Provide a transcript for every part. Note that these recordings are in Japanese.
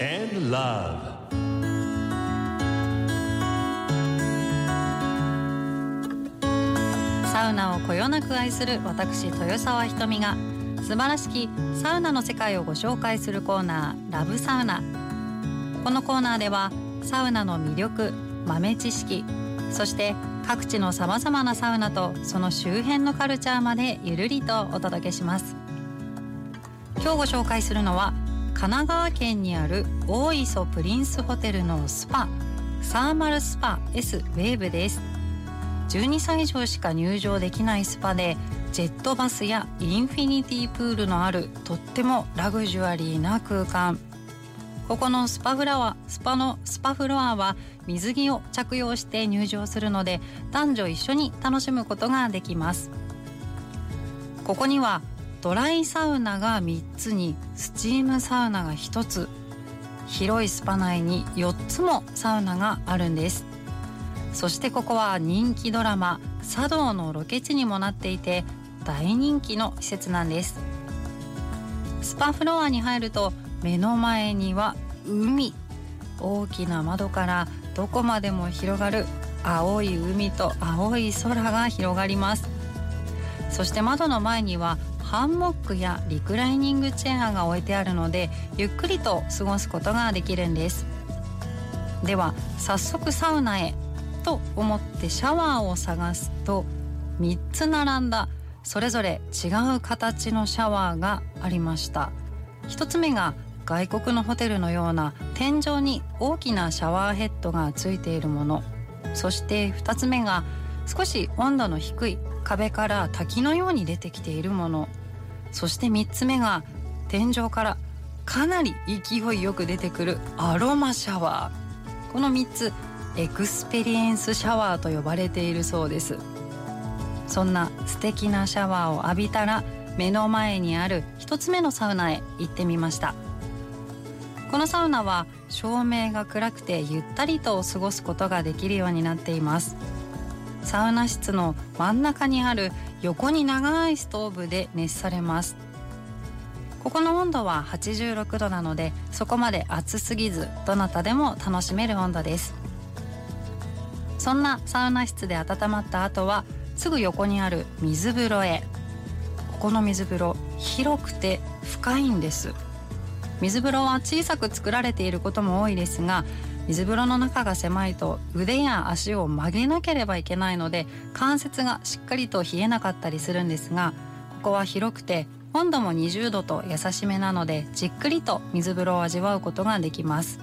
love. サウナをこよなく愛する私豊沢ひとみが素晴らしきサウナの世界をご紹介するコーナーラブサウナ。このコーナーではサウナの魅力豆知識そして各地のさまざまなサウナとその周辺のカルチャーまでゆるりとお届けします。今日ご紹介するのは神奈川県にある大磯プリンスホテルのスパサーマルスパ S ウェーブです。12歳以上しか入場できないスパでジェットバスやインフィニティプールのあるとってもラグジュアリーな空間。ここのスパフラワスパのスパフロアは水着を着用して入場するので男女一緒に楽しむことができます。ここにはドライサウナが3つにスチームサウナが1つ。広いスパ内に4つもサウナがあるんです。そしてここは人気ドラマ「茶道」のロケ地にもなっていて大人気の施設なんです。スパフロアに入ると目の前には海。大きな窓からどこまでも広がる青い海と青い空が広がります。そして窓の前にはハンモックやリクライニングチェアが置いてあるのでゆっくりと過ごすことができるんです。では早速サウナへと思ってシャワーを探すと3つ並んだそれぞれ違う形のシャワーがありました。1つ目が外国のホテルのような天井に大きなシャワーヘッドがついているもの。そして2つ目が少し温度の低い壁から滝のように出てきているもの。そして3つ目が天井からかなり勢いよく出てくるアロマシャワー。この3つエクスペリエンスシャワーと呼ばれているそうです。そんな素敵なシャワーを浴びたら目の前にある1つ目のサウナへ行ってみました。このサウナは照明が暗くてゆったりと過ごすことができるようになっています。サウナ室の真ん中にある横に長いストーブで熱されます。ここの温度は86度なのでそこまで暑すぎずどなたでも楽しめる温度です。そんなサウナ室で温まった後はすぐ横にある水風呂へ。ここの水風呂広くて深いんです。水風呂は小さく作られていることも多いですが水風呂の中が狭いと腕や足を曲げなければいけないので関節がしっかりと冷えなかったりするんですがここは広くて温度も20度と優しめなのでじっくりと水風呂を味わうことができます。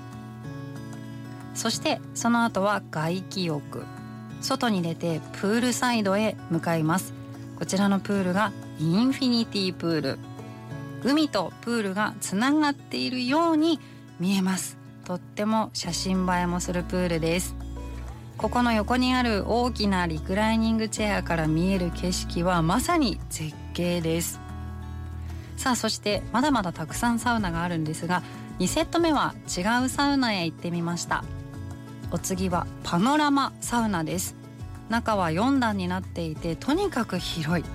そしてその後は外気浴。外に出てプールサイドへ向かいます。こちらのプールがインフィニティプール。海とプールがつながっているように見えます。とっても写真映えもするプールです。ここの横にある大きなリクライニングチェアから見える景色はまさに絶景です。さあそしてまだまだたくさんサウナがあるんですが2セット目は違うサウナへ行ってみました。お次はパノラマサウナです。中は4段になっていてとにかく広い。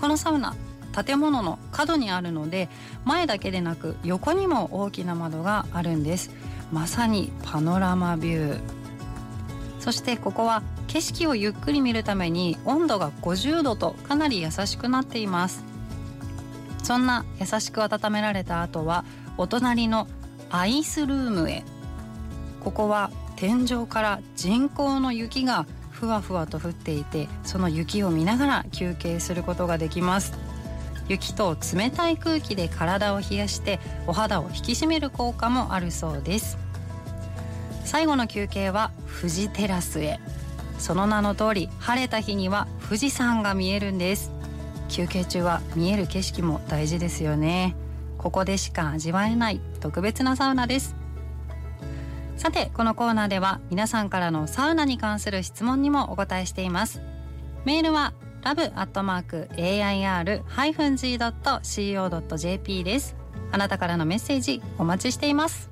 このサウナ建物の角にあるので前だけでなく横にも大きな窓があるんです。まさにパノラマビュー。そしてここは景色をゆっくり見るために温度が50度とかなり優しくなっています。そんな優しく温められた後はお隣のアイスルームへ。ここは天井から人工の雪がふわふわと降っていてその雪を見ながら休憩することができます。雪と冷たい空気で体を冷やしてお肌を引き締める効果もあるそうです。最後の休憩は富士テラスへ。その名の通り晴れた日には富士山が見えるんです。休憩中は見える景色も大事ですよね。ここでしか味わえない特別なサウナです。さてこのコーナーでは皆さんからのサウナに関する質問にもお答えしています。メールは love.air-g.co.jp です。あなたからのメッセージお待ちしています。